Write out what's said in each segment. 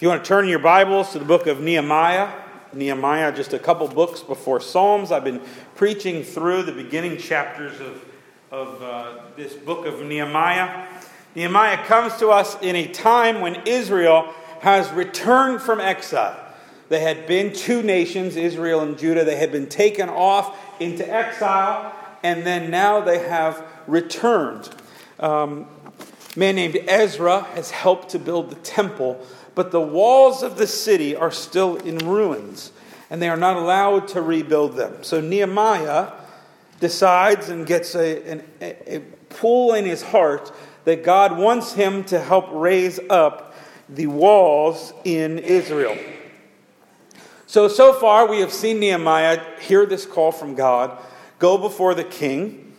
If you want to turn your Bibles to the book of Nehemiah, Nehemiah, just a couple books before Psalms. I've been preaching through the beginning chapters of, of uh, this book of Nehemiah. Nehemiah comes to us in a time when Israel has returned from exile. They had been two nations, Israel and Judah. They had been taken off into exile, and then now they have returned. Um, a man named Ezra has helped to build the temple but the walls of the city are still in ruins, and they are not allowed to rebuild them. So Nehemiah decides and gets a, a, a pull in his heart that God wants him to help raise up the walls in Israel. So, so far, we have seen Nehemiah hear this call from God, go before the king.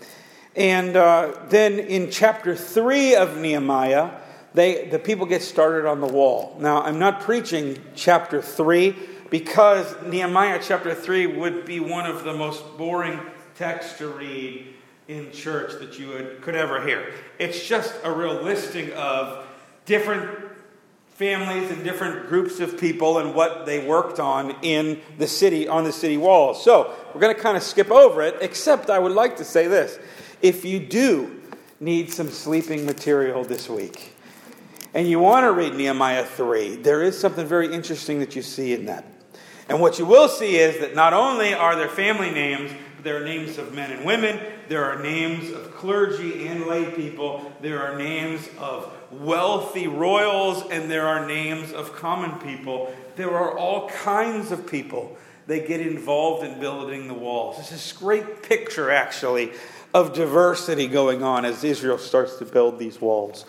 And uh, then in chapter 3 of Nehemiah, they, the people get started on the wall. Now, I'm not preaching chapter 3 because Nehemiah chapter 3 would be one of the most boring texts to read in church that you would, could ever hear. It's just a real listing of different families and different groups of people and what they worked on in the city, on the city walls. So, we're going to kind of skip over it, except I would like to say this. If you do need some sleeping material this week, and you want to read Nehemiah 3, there is something very interesting that you see in that. And what you will see is that not only are there family names, but there are names of men and women, there are names of clergy and lay people, there are names of wealthy royals, and there are names of common people. There are all kinds of people that get involved in building the walls. It's this great picture, actually, of diversity going on as Israel starts to build these walls.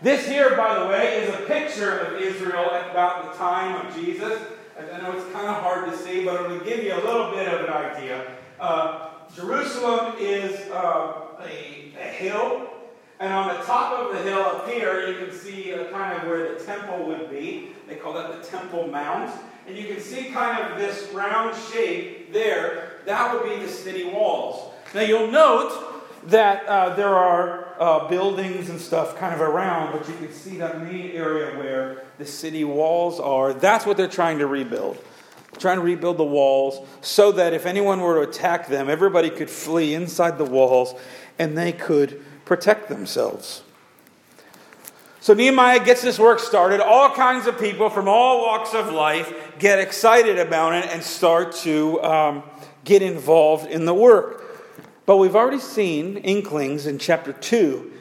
This here, by the way, is a picture of Israel at about the time of Jesus. I know it's kind of hard to see, but it'll give you a little bit of an idea. Uh, Jerusalem is uh, a, a, hill, and on the top of the hill up here, you can see uh, kind of where the temple would be. They call that the Temple Mount. And you can see kind of this round shape there. That would be the city walls. Now you'll note that uh, there are uh, buildings and stuff kind of around, but you can see that main area where the city walls are. That's what they're trying to rebuild. Trying to rebuild the walls so that if anyone were to attack them, everybody could flee inside the walls and they could protect themselves. So Nehemiah gets this work started. All kinds of people from all walks of life get excited about it and start to um, get involved in the work. But we've already seen inklings in chapter 2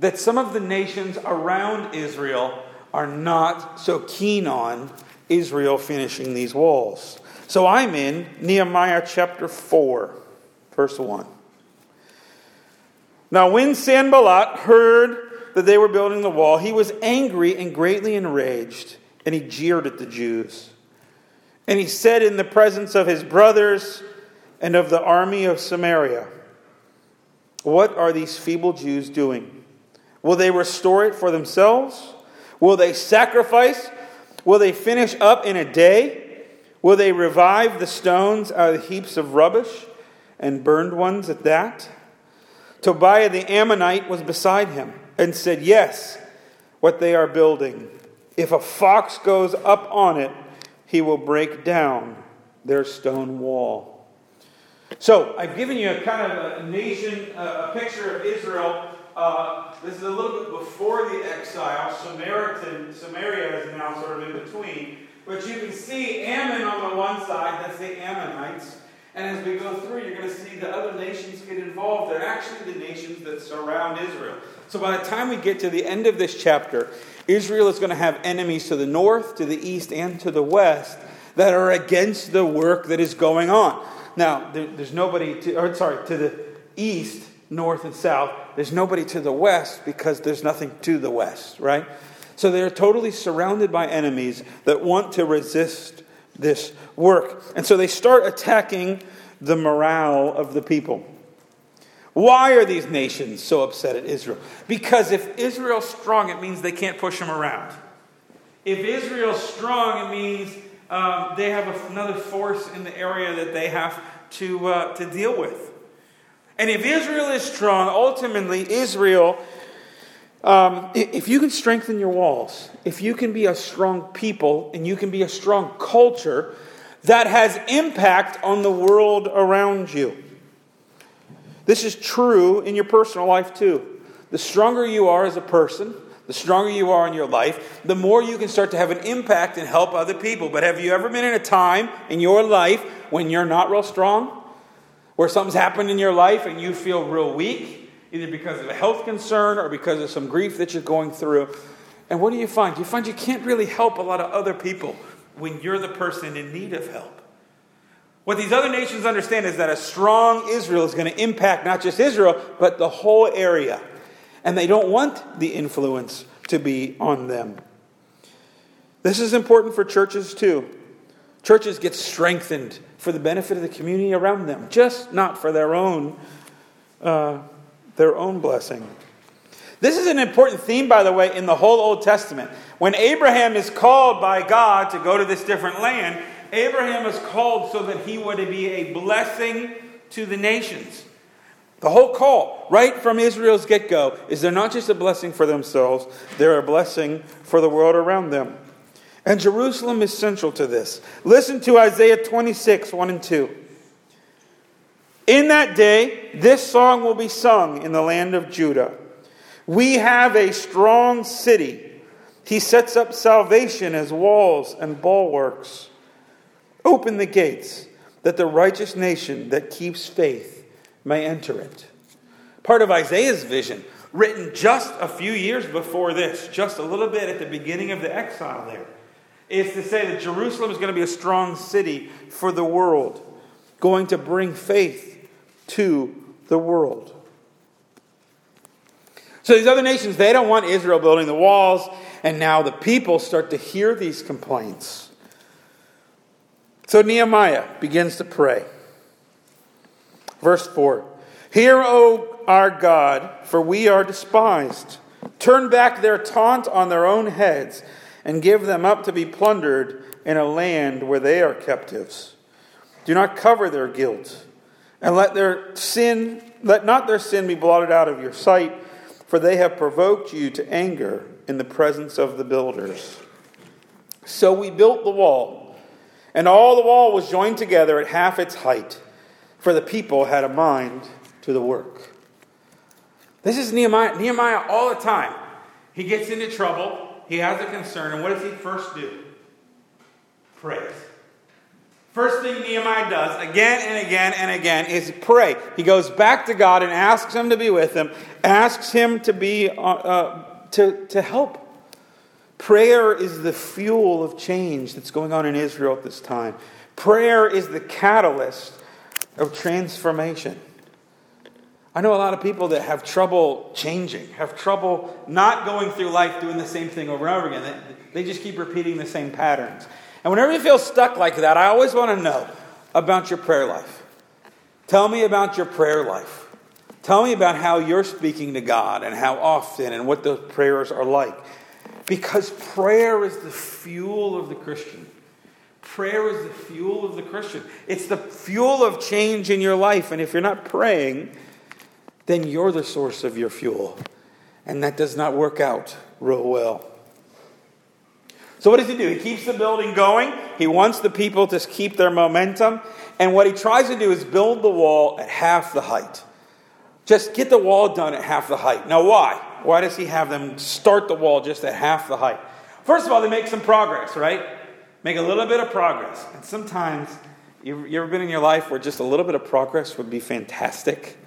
that some of the nations around Israel are not so keen on Israel finishing these walls. So I'm in Nehemiah chapter 4, verse 1. Now, when Sanballat heard that they were building the wall, he was angry and greatly enraged, and he jeered at the Jews. And he said in the presence of his brothers and of the army of Samaria, what are these feeble Jews doing? Will they restore it for themselves? Will they sacrifice? Will they finish up in a day? Will they revive the stones out of the heaps of rubbish and burned ones at that? Tobiah the Ammonite was beside him and said, Yes, what they are building. If a fox goes up on it, he will break down their stone wall. So I've given you a kind of a nation, a picture of Israel. Uh, this is a little bit before the exile. Samaritan, Samaria is now sort of in between. But you can see Ammon on the one side, that's the Ammonites. And as we go through, you're going to see the other nations get involved. They're actually the nations that surround Israel. So by the time we get to the end of this chapter, Israel is going to have enemies to the north, to the east, and to the west that are against the work that is going on. Now, there, there's nobody to, or sorry, to the east, north, and south. There's nobody to the west because there's nothing to the west, right? So they're totally surrounded by enemies that want to resist this work. And so they start attacking the morale of the people. Why are these nations so upset at Israel? Because if Israel's strong, it means they can't push them around. If Israel's strong, it means um, they have another force in the area that they have to, uh, to deal with. And if Israel is strong, ultimately Israel Um, if you can strengthen your walls, if you can be a strong people and you can be a strong culture that has impact on the world around you. This is true in your personal life too. The stronger you are as a person, the stronger you are in your life, the more you can start to have an impact and help other people. But have you ever been in a time in your life when you're not real strong? Where something's happened in your life and you feel real weak, either because of a health concern or because of some grief that you're going through. And what do you find? You find you can't really help a lot of other people when you're the person in need of help. What these other nations understand is that a strong Israel is going to impact not just Israel, but the whole area and they don't want the influence to be on them. This is important for churches too. Churches get strengthened for the benefit of the community around them, just not for their own, uh, their own blessing. This is an important theme, by the way, in the whole Old Testament. When Abraham is called by God to go to this different land, Abraham is called so that he would be a blessing to the nations. The whole call, right from Israel's get go, is they're not just a blessing for themselves, they're a blessing for the world around them. And Jerusalem is central to this. Listen to Isaiah 26, 1 and 2. In that day, this song will be sung in the land of Judah. We have a strong city. He sets up salvation as walls and bulwarks. Open the gates, that the righteous nation that keeps faith may enter it. Part of Isaiah's vision, written just a few years before this, just a little bit at the beginning of the exile there, is to say that Jerusalem is going to be a strong city for the world, going to bring faith to the world. So these other nations, they don't want Israel building the walls, and now the people start to hear these complaints. So Nehemiah begins to pray. Verse 4 Hear, O our God, for we are despised. Turn back their taunt on their own heads, and give them up to be plundered in a land where they are captives. Do not cover their guilt, and let their sin let not their sin be blotted out of your sight, for they have provoked you to anger in the presence of the builders. So we built the wall, and all the wall was joined together at half its height for the people had a mind to the work. This is Nehemiah. Nehemiah all the time. He gets into trouble. He has a concern. And what does he first do? Prays. First thing Nehemiah does again and again and again is pray. He goes back to God and asks him to be with him, asks him to be uh, uh, to, to help. Prayer is the fuel of change that's going on in Israel at this time. Prayer is the catalyst of transformation. I know a lot of people that have trouble changing, have trouble not going through life doing the same thing over and over again. They, they just keep repeating the same patterns. And whenever you feel stuck like that, I always want to know about your prayer life. Tell me about your prayer life. Tell me about how you're speaking to God and how often and what those prayers are like. Because prayer is the fuel of the Christian. Prayer is the fuel of the Christian. It's the fuel of change in your life. And if you're not praying, then you're the source of your fuel. And that does not work out real well. So, what does he do? He keeps the building going. He wants the people to keep their momentum. And what he tries to do is build the wall at half the height. Just get the wall done at half the height. Now, why? Why does he have them start the wall just at half the height? First of all, they make some progress, right? Make a little bit of progress. And sometimes, you, you ever been in your life where just a little bit of progress would be fantastic?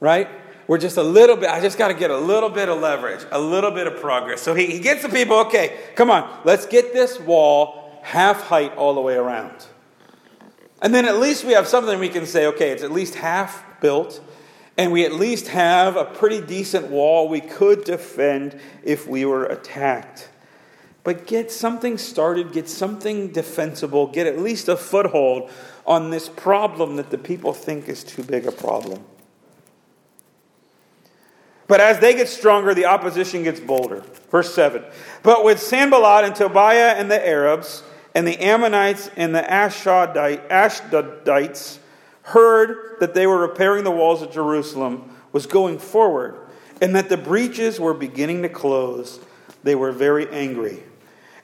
Right? We're just a little bit, I just got to get a little bit of leverage, a little bit of progress. So he, he gets the people, okay, come on, let's get this wall half height all the way around. And then at least we have something we can say, okay, it's at least half built, and we at least have a pretty decent wall we could defend if we were attacked. But get something started, get something defensible, get at least a foothold on this problem that the people think is too big a problem. But as they get stronger, the opposition gets bolder. Verse 7. But with Sanballat and Tobiah and the Arabs, and the Ammonites and the Ashdodites heard that they were repairing the walls of Jerusalem, was going forward and that the breaches were beginning to close, they were very angry.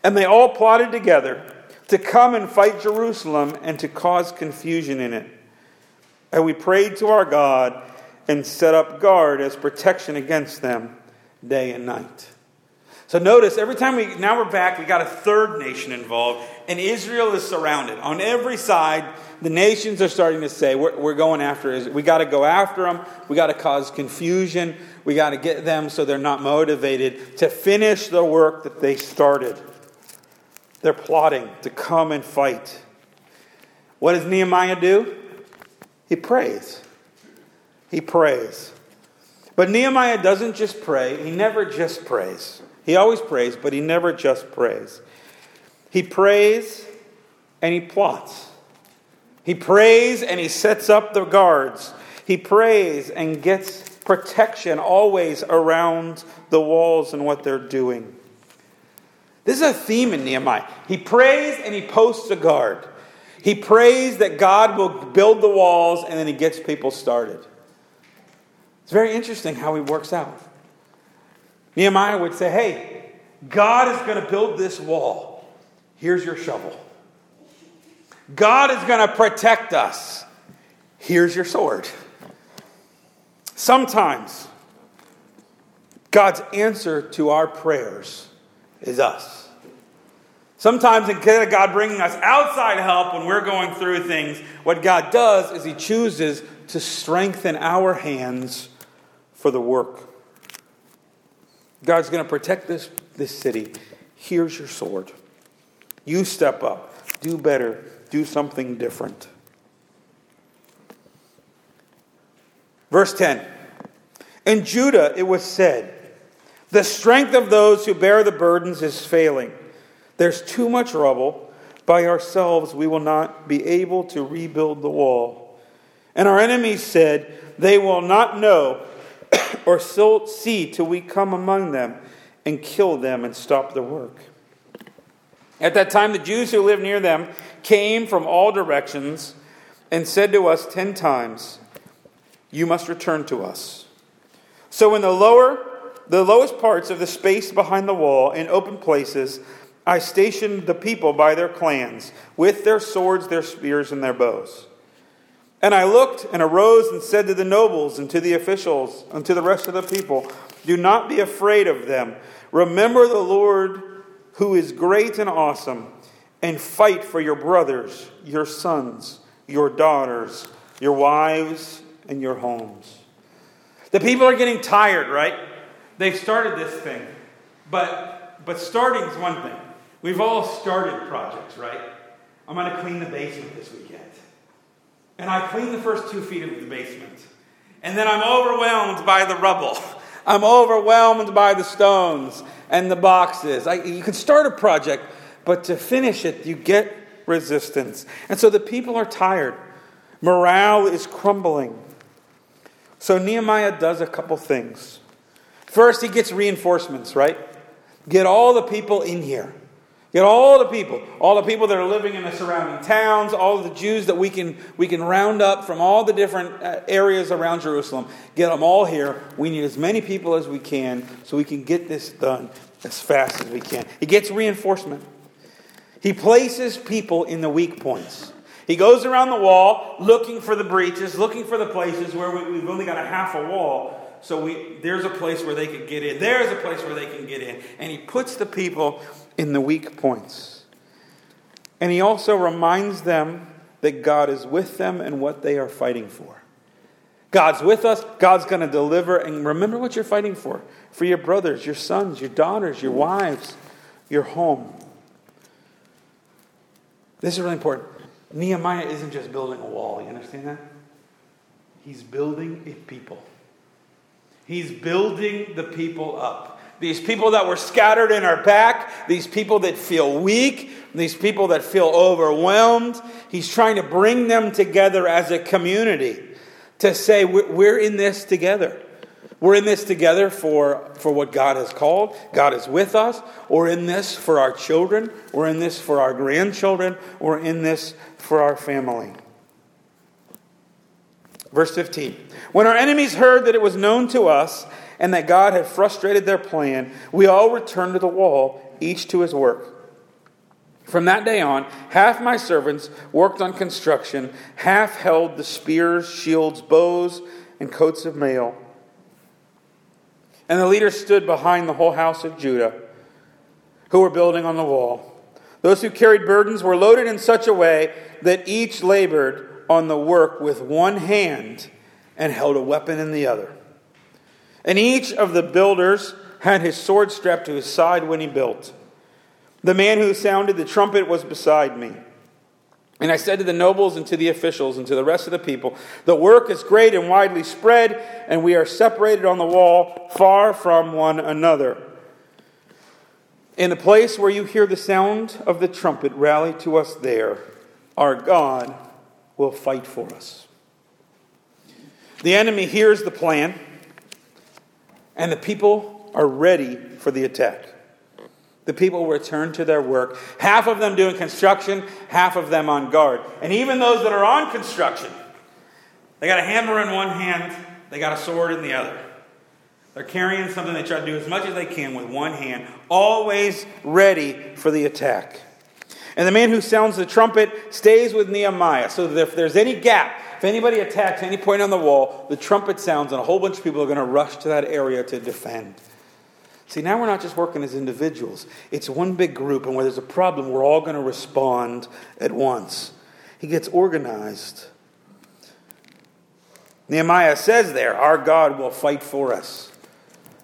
And they all plotted together to come and fight Jerusalem and to cause confusion in it. And we prayed to our God and set up guard as protection against them day and night. So notice every time we now we're back, we got a third nation involved, and Israel is surrounded. On every side, the nations are starting to say, We're, we're going after Israel. We got to go after them. We got to cause confusion. We got to get them so they're not motivated to finish the work that they started. They're plotting to come and fight. What does Nehemiah do? He prays. He prays. But Nehemiah doesn't just pray, he never just prays. He always prays, but he never just prays. He prays and he plots. He prays and he sets up the guards. He prays and gets protection always around the walls and what they're doing. This is a theme in Nehemiah. He prays and he posts a guard. He prays that God will build the walls and then he gets people started. It's very interesting how he works out. Nehemiah would say, Hey, God is going to build this wall. Here's your shovel. God is going to protect us. Here's your sword. Sometimes God's answer to our prayers is us. Sometimes instead of God bringing us outside help when we're going through things, what God does is He chooses to strengthen our hands for the work. God's going to protect this, this city. Here's your sword. You step up, do better, do something different. Verse 10 In Judah it was said, The strength of those who bear the burdens is failing. There's too much rubble. By ourselves we will not be able to rebuild the wall. And our enemies said, They will not know or see till we come among them and kill them and stop the work. At that time, the Jews who lived near them came from all directions and said to us ten times, You must return to us. So in the lower, the lowest parts of the space behind the wall, in open places, I stationed the people by their clans, with their swords, their spears, and their bows. And I looked and arose and said to the nobles and to the officials and to the rest of the people, Do not be afraid of them. Remember the Lord who is great and awesome, and fight for your brothers, your sons, your daughters, your wives, and your homes. The people are getting tired, right? They've started this thing. But but starting is one thing. We've all started projects, right? I'm going to clean the basement this weekend. And I clean the first two feet of the basement. And then I'm overwhelmed by the rubble. I'm overwhelmed by the stones and the boxes. I, you can start a project, but to finish it, you get resistance. And so the people are tired. Morale is crumbling. So Nehemiah does a couple things. First, he gets reinforcements, right? Get all the people in here. Get all the people, all the people that are living in the surrounding towns, all the Jews that we can, we can round up from all the different uh, areas around Jerusalem. Get them all here. We need as many people as we can so we can get this done as fast as we can. He gets reinforcement. He places people in the weak points. He goes around the wall looking for the breaches, looking for the places where we, have only got a half a wall. So we, there's a place where they can get in. There's a place where they can get in. And he puts the people in the weak points. And he also reminds them that God is with them and what they are fighting for. God's with us, God's going to deliver. And remember what you're fighting for for your brothers, your sons, your daughters, your wives, your home. This is really important. Nehemiah isn't just building a wall, you understand that? He's building a people. He's building the people up. These people that were scattered in our back, these people that feel weak, these people that feel overwhelmed. He's trying to bring them together as a community to say, we're in this together. We're in this together for, for what God has called. God is with us. We're in this for our children. We're in this for our grandchildren. We're in this for our family. Verse 15 When our enemies heard that it was known to us, and that God had frustrated their plan, we all returned to the wall, each to his work. From that day on, half my servants worked on construction, half held the spears, shields, bows, and coats of mail. And the leaders stood behind the whole house of Judah, who were building on the wall. Those who carried burdens were loaded in such a way that each labored on the work with one hand and held a weapon in the other. And each of the builders had his sword strapped to his side when he built. The man who sounded the trumpet was beside me. And I said to the nobles and to the officials and to the rest of the people, The work is great and widely spread, and we are separated on the wall, far from one another. In the place where you hear the sound of the trumpet, rally to us there. Our God will fight for us. The enemy hears the plan, and the people are ready for the attack. The people return to their work, half of them doing construction, half of them on guard. And even those that are on construction, they got a hammer in one hand, they got a sword in the other. They're carrying something they try to do as much as they can with one hand, always ready for the attack. And the man who sounds the trumpet stays with Nehemiah, so that if there's any gap, if anybody attacks any point on the wall, the trumpet sounds, and a whole bunch of people are going to rush to that area to defend. See, now we're not just working as individuals, it's one big group, and where there's a problem, we're all going to respond at once. He gets organized. Nehemiah says there, Our God will fight for us.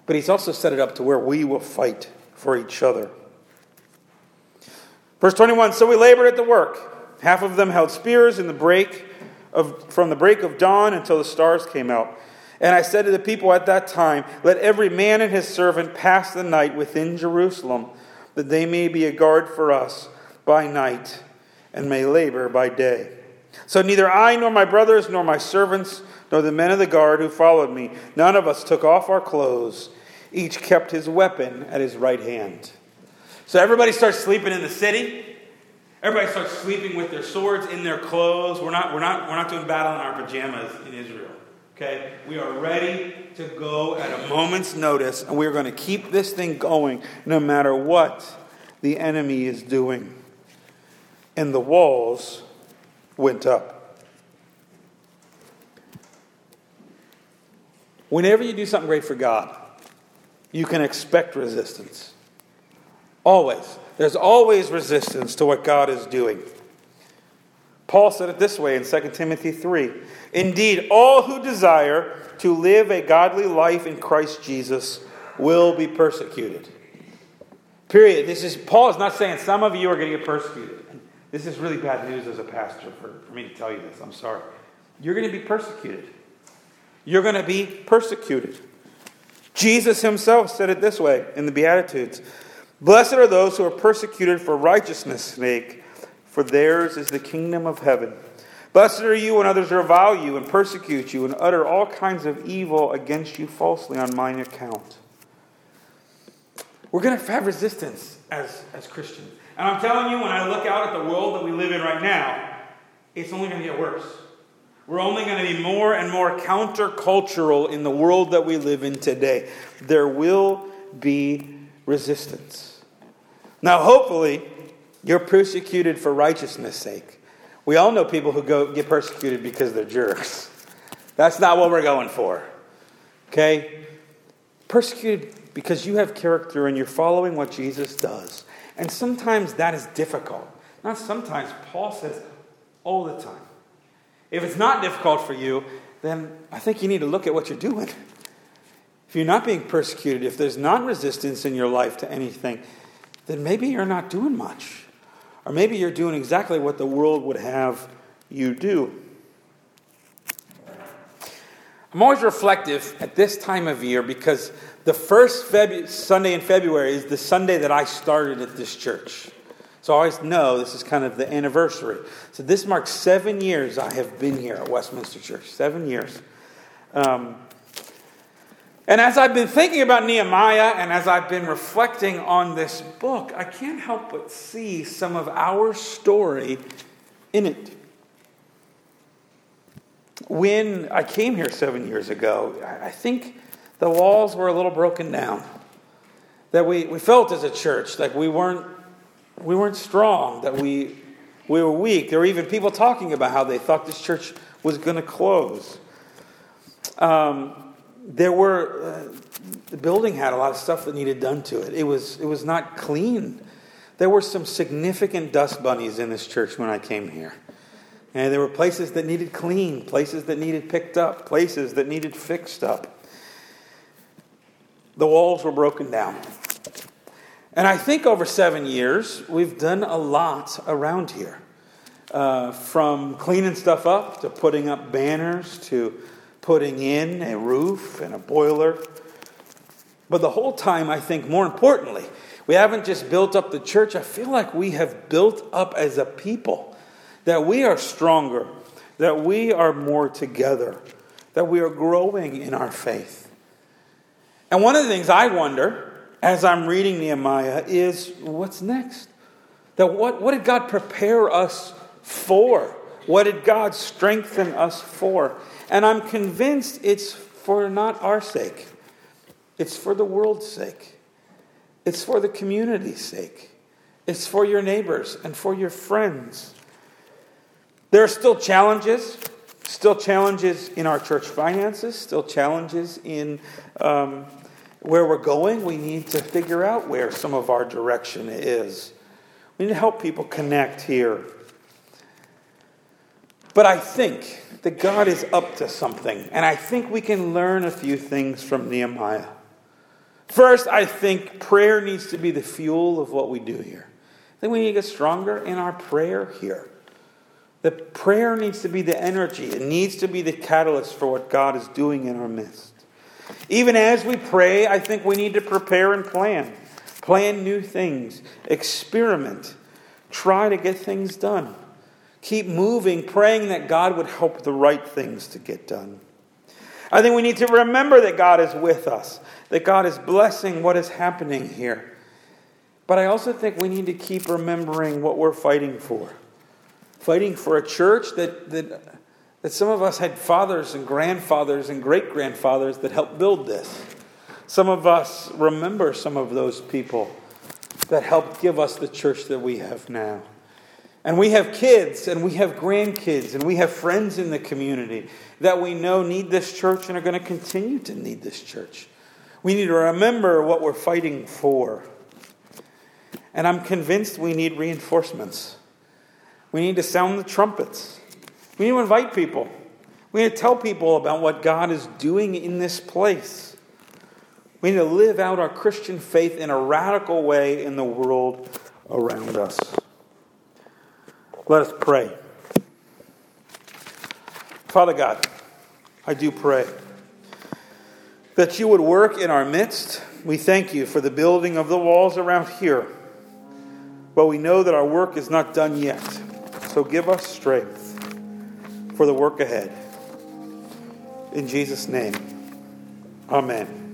But he's also set it up to where we will fight for each other. Verse 21 So we labored at the work. Half of them held spears in the break of, from the break of dawn until the stars came out. And I said to the people at that time, Let every man and his servant pass the night within Jerusalem, that they may be a guard for us by night and may labor by day. So neither I nor my brothers nor my servants nor the men of the guard who followed me, none of us took off our clothes. Each kept his weapon at his right hand. So everybody starts sleeping in the city. Everybody starts sleeping with their swords in their clothes. We're not, we're not, we're not doing battle in our pajamas in Israel. Okay? We are ready to go at a moment's notice, and we're going to keep this thing going no matter what the enemy is doing. And the walls went up. Whenever you do something great for God, you can expect resistance. Always. There's always resistance to what God is doing. Paul said it this way in 2 Timothy 3 Indeed, all who desire to live a godly life in Christ Jesus will be persecuted. Period. This is Paul is not saying some of you are going to get persecuted. This is really bad news as a pastor for, for me to tell you this. I'm sorry. You're going to be persecuted. You're going to be persecuted. Jesus himself said it this way in the Beatitudes Blessed are those who are persecuted for righteousness' sake for theirs is the kingdom of heaven. Blessed are you when others revile you and persecute you and utter all kinds of evil against you falsely on mine account. We're going to have resistance as, as Christians. And I'm telling you, when I look out at the world that we live in right now, it's only going to get worse. We're only going to be more and more countercultural in the world that we live in today. There will be resistance. Now, hopefully, you're persecuted for righteousness' sake. We all know people who go get persecuted because they're jerks. That's not what we're going for. Okay? Persecuted because you have character and you're following what Jesus does. And sometimes that is difficult. Not sometimes, Paul says all the time. If it's not difficult for you, then I think you need to look at what you're doing. If you're not being persecuted, if there's not resistance in your life to anything, then maybe you're not doing much. Or maybe you're doing exactly what the world would have you do. I'm always reflective at this time of year because the first Febu- Sunday in February is the Sunday that I started at this church. So I always know this is kind of the anniversary. So this marks seven years I have been here at Westminster Church. Seven years. Um, and as I've been thinking about Nehemiah and as I've been reflecting on this book, I can't help but see some of our story in it. When I came here seven years ago, I think the walls were a little broken down. That we, we felt as a church like we weren't, we weren't strong, that we, we were weak. There were even people talking about how they thought this church was going to close. Um, there were, uh, the building had a lot of stuff that needed done to it. It was, it was not clean. There were some significant dust bunnies in this church when I came here. And there were places that needed clean, places that needed picked up, places that needed fixed up. The walls were broken down. And I think over seven years, we've done a lot around here. Uh, from cleaning stuff up to putting up banners to putting in a roof and a boiler. But the whole time, I think more importantly, we haven't just built up the church, I feel like we have built up as a people that we are stronger, that we are more together, that we are growing in our faith. And one of the things I wonder as I'm reading Nehemiah is what's next? That what, what did God prepare us for? What did God strengthen us for? And I'm convinced it's for not our sake, it's for the world's sake, it's for the community's sake, it's for your neighbors and for your friends. There are still challenges, still challenges in our church finances, still challenges in um, where we're going. We need to figure out where some of our direction is. We need to help people connect here. But I think that God is up to something, and I think we can learn a few things from Nehemiah. First, I think prayer needs to be the fuel of what we do here. I think we need to get stronger in our prayer here. The prayer needs to be the energy, it needs to be the catalyst for what God is doing in our midst. Even as we pray, I think we need to prepare and plan. Plan new things, experiment, try to get things done. Keep moving, praying that God would help the right things to get done. I think we need to remember that God is with us, that God is blessing what is happening here. But I also think we need to keep remembering what we're fighting for fighting for a church that, that, that some of us had fathers and grandfathers and great grandfathers that helped build this. Some of us remember some of those people that helped give us the church that we have now. And we have kids and we have grandkids and we have friends in the community that we know need this church and are going to continue to need this church. We need to remember what we're fighting for. And I'm convinced we need reinforcements. We need to sound the trumpets. We need to invite people. We need to tell people about what God is doing in this place. We need to live out our Christian faith in a radical way in the world around us. Let us pray. Father God, I do pray that you would work in our midst. We thank you for the building of the walls around here. But we know that our work is not done yet. So give us strength for the work ahead. In Jesus' name, amen.